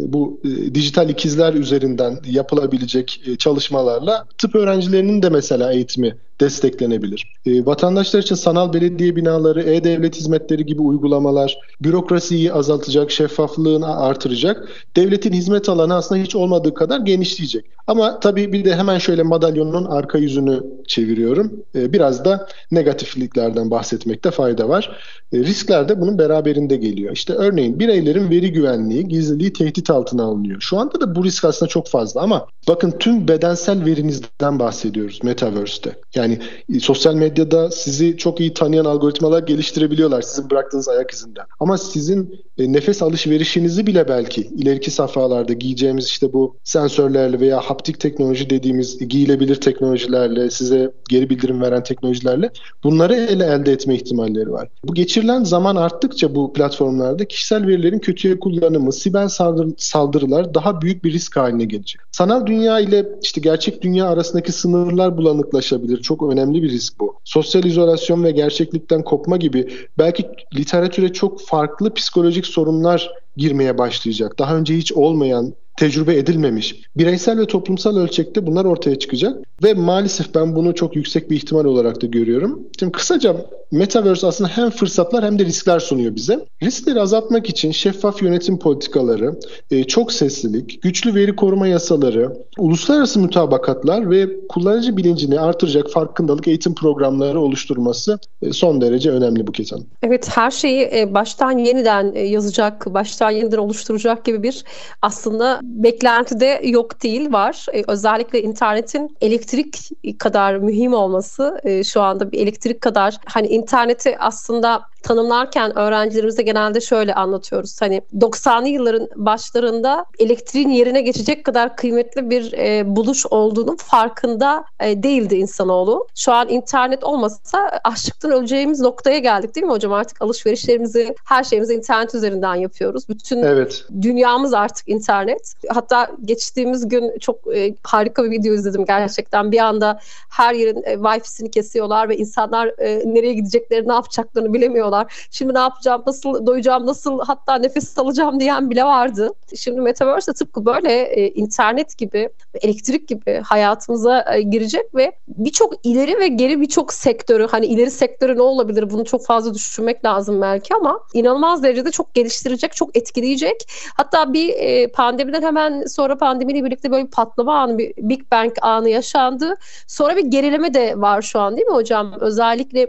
bu dijital ikizler üzerinden yapılabilecek e, çalışmalarla. Tıp öğrencilerinin de mesela eğitimi desteklenebilir. E, vatandaşlar için sanal belediye binaları, e-devlet hizmetleri gibi uygulamalar bürokrasiyi azaltacak, şeffaflığını artıracak. Devletin hizmet alanı aslında hiç olmadığı kadar genişleyecek. Ama tabii bir de hemen şöyle madalyonun arka yüzünü çeviriyorum. E, biraz da negatifliklerden bahsetmekte fayda var. E, riskler de bunun beraberinde geliyor. İşte örneğin bireylerin veri güvenliği, gizliliği tehdit altına alınıyor. Şu anda da bu risk aslında çok fazla ama bakın tüm bedensel verinizden bahsediyoruz Metaverse'te. Yani e, sosyal medyada sizi çok iyi tanıyan algoritmalar geliştirebiliyorlar sizin bıraktığınız ayak izinden. Ama sizin e, nefes alışverişinizi bile belki ileriki safhalarda giyeceğimiz işte bu sensörlerle veya haptik teknoloji dediğimiz giyilebilir teknolojilerle size geri bildirim veren teknolojilerle bunları ele elde etme ihtimalleri var. Bu geçirilen zaman arttıkça bu platformlarda kişisel verilerin kötüye kullanımı, siber saldır saldırılar daha büyük bir risk haline gelecek. Sanal dünya ile işte gerçek dünya arasındaki sınırlar bulanıklaşabilir. Çok önemli bir risk bu. Sosyal izolasyon ve gerçeklikten kopma gibi belki literatüre çok farklı psikolojik sorunlar girmeye başlayacak. Daha önce hiç olmayan tecrübe edilmemiş. Bireysel ve toplumsal ölçekte bunlar ortaya çıkacak ve maalesef ben bunu çok yüksek bir ihtimal olarak da görüyorum. Şimdi kısaca Metaverse aslında hem fırsatlar hem de riskler sunuyor bize. Riskleri azaltmak için şeffaf yönetim politikaları, e, çok seslilik, güçlü veri koruma yasaları, uluslararası mutabakatlar ve kullanıcı bilincini artıracak farkındalık eğitim programları oluşturması e, son derece önemli bu kesin. Evet her şeyi e, baştan yeniden yazacak, baştan yeniden oluşturacak gibi bir aslında beklenti de yok değil var. Özellikle internetin elektrik kadar mühim olması şu anda bir elektrik kadar hani interneti aslında tanımlarken öğrencilerimize genelde şöyle anlatıyoruz. Hani 90'lı yılların başlarında elektriğin yerine geçecek kadar kıymetli bir e, buluş olduğunun farkında e, değildi insanoğlu. Şu an internet olmasa açlıktan öleceğimiz noktaya geldik değil mi hocam? Artık alışverişlerimizi, her şeyimizi internet üzerinden yapıyoruz. Bütün evet. dünyamız artık internet. Hatta geçtiğimiz gün çok e, harika bir video izledim gerçekten. Bir anda her yerin e, Wi-Fi'sini kesiyorlar ve insanlar e, nereye gideceklerini, ne yapacaklarını bilemiyorlar düşünüyorlar. Şimdi ne yapacağım, nasıl doyacağım, nasıl hatta nefes alacağım diyen bile vardı. Şimdi Metaverse de tıpkı böyle e, internet gibi, elektrik gibi hayatımıza e, girecek ve birçok ileri ve geri birçok sektörü, hani ileri sektörü ne olabilir bunu çok fazla düşünmek lazım belki ama inanılmaz derecede çok geliştirecek, çok etkileyecek. Hatta bir e, pandemiden hemen sonra pandemiyle birlikte böyle bir patlama anı, bir Big Bang anı yaşandı. Sonra bir gerileme de var şu an değil mi hocam? Özellikle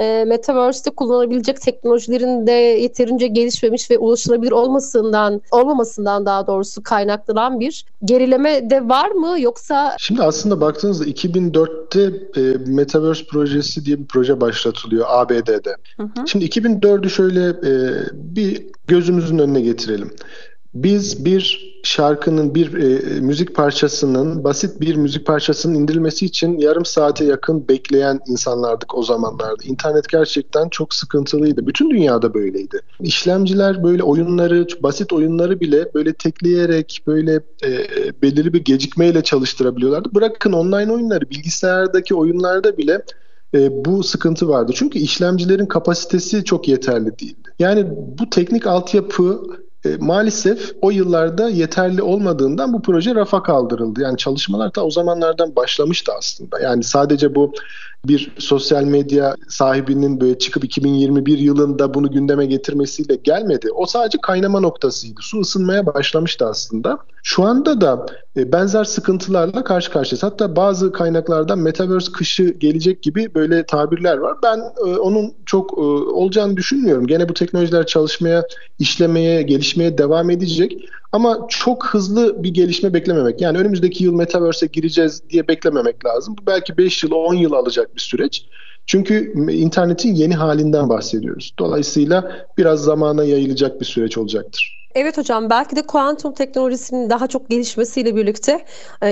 e, Metaverse'te kullanabilecek teknolojilerin de yeterince gelişmemiş ve ulaşılabilir olmasından olmamasından daha doğrusu kaynaklanan bir gerileme de var mı yoksa? Şimdi aslında baktığınızda 2004'te e, Metaverse projesi diye bir proje başlatılıyor ABD'de. Hı hı. Şimdi 2004'ü şöyle e, bir gözümüzün önüne getirelim. Biz bir şarkının, bir e, müzik parçasının, basit bir müzik parçasının indirilmesi için yarım saate yakın bekleyen insanlardık o zamanlarda. İnternet gerçekten çok sıkıntılıydı. Bütün dünyada böyleydi. İşlemciler böyle oyunları, basit oyunları bile böyle tekleyerek, böyle e, belirli bir gecikmeyle çalıştırabiliyorlardı. Bırakın online oyunları, bilgisayardaki oyunlarda bile e, bu sıkıntı vardı. Çünkü işlemcilerin kapasitesi çok yeterli değildi. Yani bu teknik altyapı e, maalesef o yıllarda yeterli olmadığından bu proje rafa kaldırıldı. Yani çalışmalar da o zamanlardan başlamıştı aslında. Yani sadece bu bir sosyal medya sahibinin böyle çıkıp 2021 yılında bunu gündeme getirmesiyle gelmedi. O sadece kaynama noktasıydı. Su ısınmaya başlamıştı aslında. Şu anda da e, benzer sıkıntılarla karşı karşıyayız. Hatta bazı kaynaklardan Metaverse kışı gelecek gibi böyle tabirler var. Ben e, onun çok e, olacağını düşünmüyorum. Gene bu teknolojiler çalışmaya, işlemeye, gelişmeye devam edecek. Ama çok hızlı bir gelişme beklememek. Yani önümüzdeki yıl Metaverse'e gireceğiz diye beklememek lazım. Bu belki 5 yıl, 10 yıl alacak bir süreç. Çünkü internetin yeni halinden bahsediyoruz. Dolayısıyla biraz zamana yayılacak bir süreç olacaktır. Evet hocam belki de kuantum teknolojisinin daha çok gelişmesiyle birlikte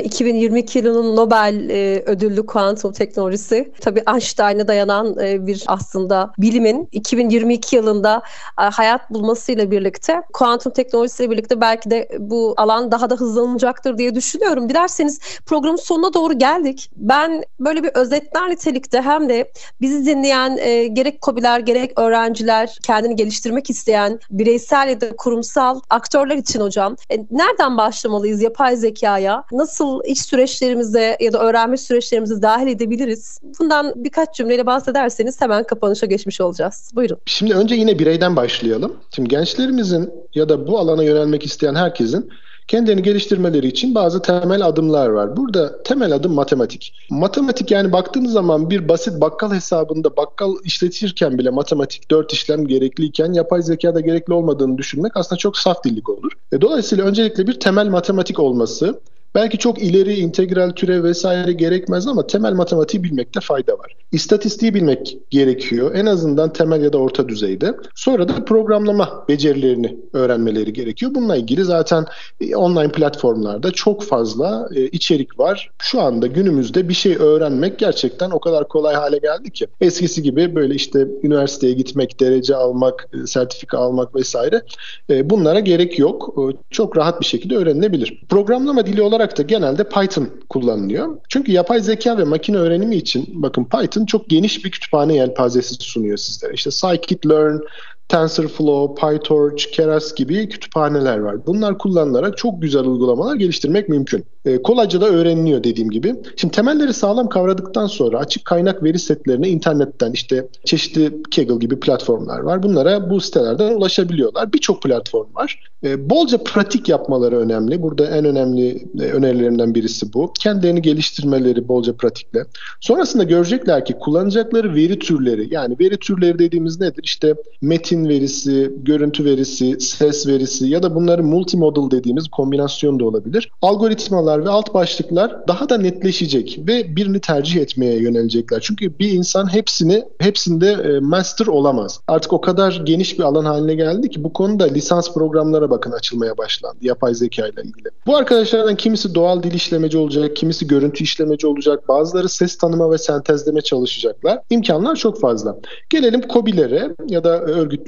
2022 e, yılının Nobel e, ödüllü kuantum teknolojisi tabii Einstein'a dayanan e, bir aslında bilimin 2022 yılında hayat bulmasıyla birlikte kuantum teknolojisiyle birlikte belki de bu alan daha da hızlanacaktır diye düşünüyorum. Dilerseniz programın sonuna doğru geldik. Ben böyle bir özetler nitelikte hem de bizi dinleyen gerek kobiler gerek öğrenciler kendini geliştirmek isteyen bireysel ya da kurumsal kurumsal aktörler için hocam e, nereden başlamalıyız yapay zekaya? Nasıl iş süreçlerimize ya da öğrenme süreçlerimize dahil edebiliriz? Bundan birkaç cümleyle bahsederseniz hemen kapanışa geçmiş olacağız. Buyurun. Şimdi önce yine bireyden başlayalım. Şimdi gençlerimizin ya da bu alana yönelmek isteyen herkesin kendini geliştirmeleri için bazı temel adımlar var. Burada temel adım matematik. Matematik yani baktığınız zaman bir basit bakkal hesabında bakkal işletirken bile matematik 4 işlem gerekliyken yapay zekada gerekli olmadığını düşünmek aslında çok saf dillik olur. E, dolayısıyla öncelikle bir temel matematik olması Belki çok ileri integral türev vesaire gerekmez ama temel matematiği bilmekte fayda var. İstatistiği bilmek gerekiyor. En azından temel ya da orta düzeyde. Sonra da programlama becerilerini öğrenmeleri gerekiyor. Bununla ilgili zaten e, online platformlarda çok fazla e, içerik var. Şu anda günümüzde bir şey öğrenmek gerçekten o kadar kolay hale geldi ki. Eskisi gibi böyle işte üniversiteye gitmek, derece almak, e, sertifika almak vesaire bunlara gerek yok. Çok rahat bir şekilde öğrenilebilir. Programlama dili olarak olarak da genelde Python kullanılıyor. Çünkü yapay zeka ve makine öğrenimi için bakın Python çok geniş bir kütüphane yelpazesi sunuyor sizlere. İşte scikit-learn, TensorFlow, PyTorch, Keras gibi kütüphaneler var. Bunlar kullanılarak çok güzel uygulamalar geliştirmek mümkün. E, kolayca da öğreniliyor dediğim gibi. Şimdi temelleri sağlam kavradıktan sonra açık kaynak veri setlerine internetten işte çeşitli Kaggle gibi platformlar var. Bunlara bu sitelerden ulaşabiliyorlar. Birçok platform var. E, bolca pratik yapmaları önemli. Burada en önemli e, önerilerimden birisi bu. Kendilerini geliştirmeleri bolca pratikle. Sonrasında görecekler ki kullanacakları veri türleri yani veri türleri dediğimiz nedir? İşte metin verisi, görüntü verisi, ses verisi ya da bunların multimodal dediğimiz kombinasyon da olabilir. Algoritmalar ve alt başlıklar daha da netleşecek ve birini tercih etmeye yönelecekler. Çünkü bir insan hepsini hepsinde e, master olamaz. Artık o kadar geniş bir alan haline geldi ki bu konuda lisans programlara bakın açılmaya başlandı yapay zeka ile ilgili. Bu arkadaşlardan kimisi doğal dil işlemeci olacak, kimisi görüntü işlemeci olacak, bazıları ses tanıma ve sentezleme çalışacaklar. İmkanlar çok fazla. Gelelim COBİ'lere ya da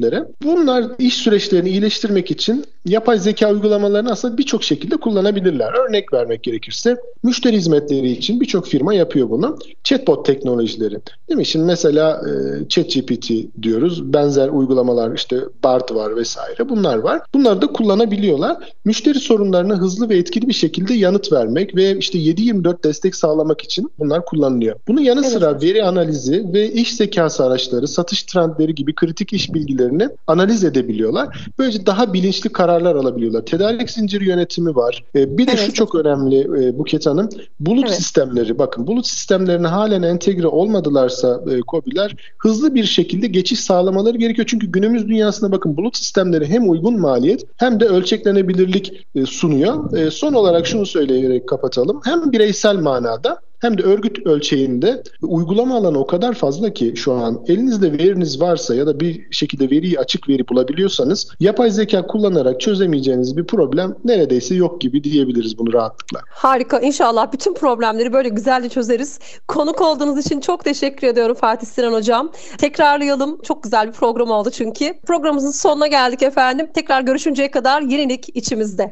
örgütlere. Bunlar iş süreçlerini iyileştirmek için yapay zeka uygulamalarını aslında birçok şekilde kullanabilirler. Örnek vermek gerekirse müşteri hizmetleri için birçok firma yapıyor bunu. Chatbot teknolojileri. Değil mi? Şimdi mesela e, ChatGPT diyoruz. Benzer uygulamalar işte BART var vesaire. Bunlar var. Bunları da kullanabiliyorlar. Müşteri sorunlarına hızlı ve etkili bir şekilde yanıt vermek ve işte 7-24 destek sağlamak için bunlar kullanılıyor. Bunun yanı evet. sıra veri analizi ve iş zekası araçları, satış trendleri gibi kritik iş bilgilerini analiz edebiliyorlar. Böylece daha bilinçli kararlar alabiliyorlar. Tedarik zinciri yönetimi var. Ee, bir de evet. şu çok önemli e, Buket Hanım. Bulut evet. sistemleri. Bakın bulut sistemlerine halen entegre olmadılarsa e, COBİ'ler hızlı bir şekilde geçiş sağlamaları gerekiyor. Çünkü günümüz dünyasında bakın bulut sistemleri hem uygun maliyet hem de ölçeklenebilirlik e, sunuyor. E, son olarak şunu söyleyerek kapatalım. Hem bireysel manada hem de örgüt ölçeğinde uygulama alanı o kadar fazla ki şu an elinizde veriniz varsa ya da bir şekilde veriyi açık veri bulabiliyorsanız yapay zeka kullanarak çözemeyeceğiniz bir problem neredeyse yok gibi diyebiliriz bunu rahatlıkla. Harika. İnşallah bütün problemleri böyle güzelce çözeriz. Konuk olduğunuz için çok teşekkür ediyorum Fatih Sinan Hocam. Tekrarlayalım. Çok güzel bir program oldu çünkü. Programımızın sonuna geldik efendim. Tekrar görüşünceye kadar yenilik içimizde.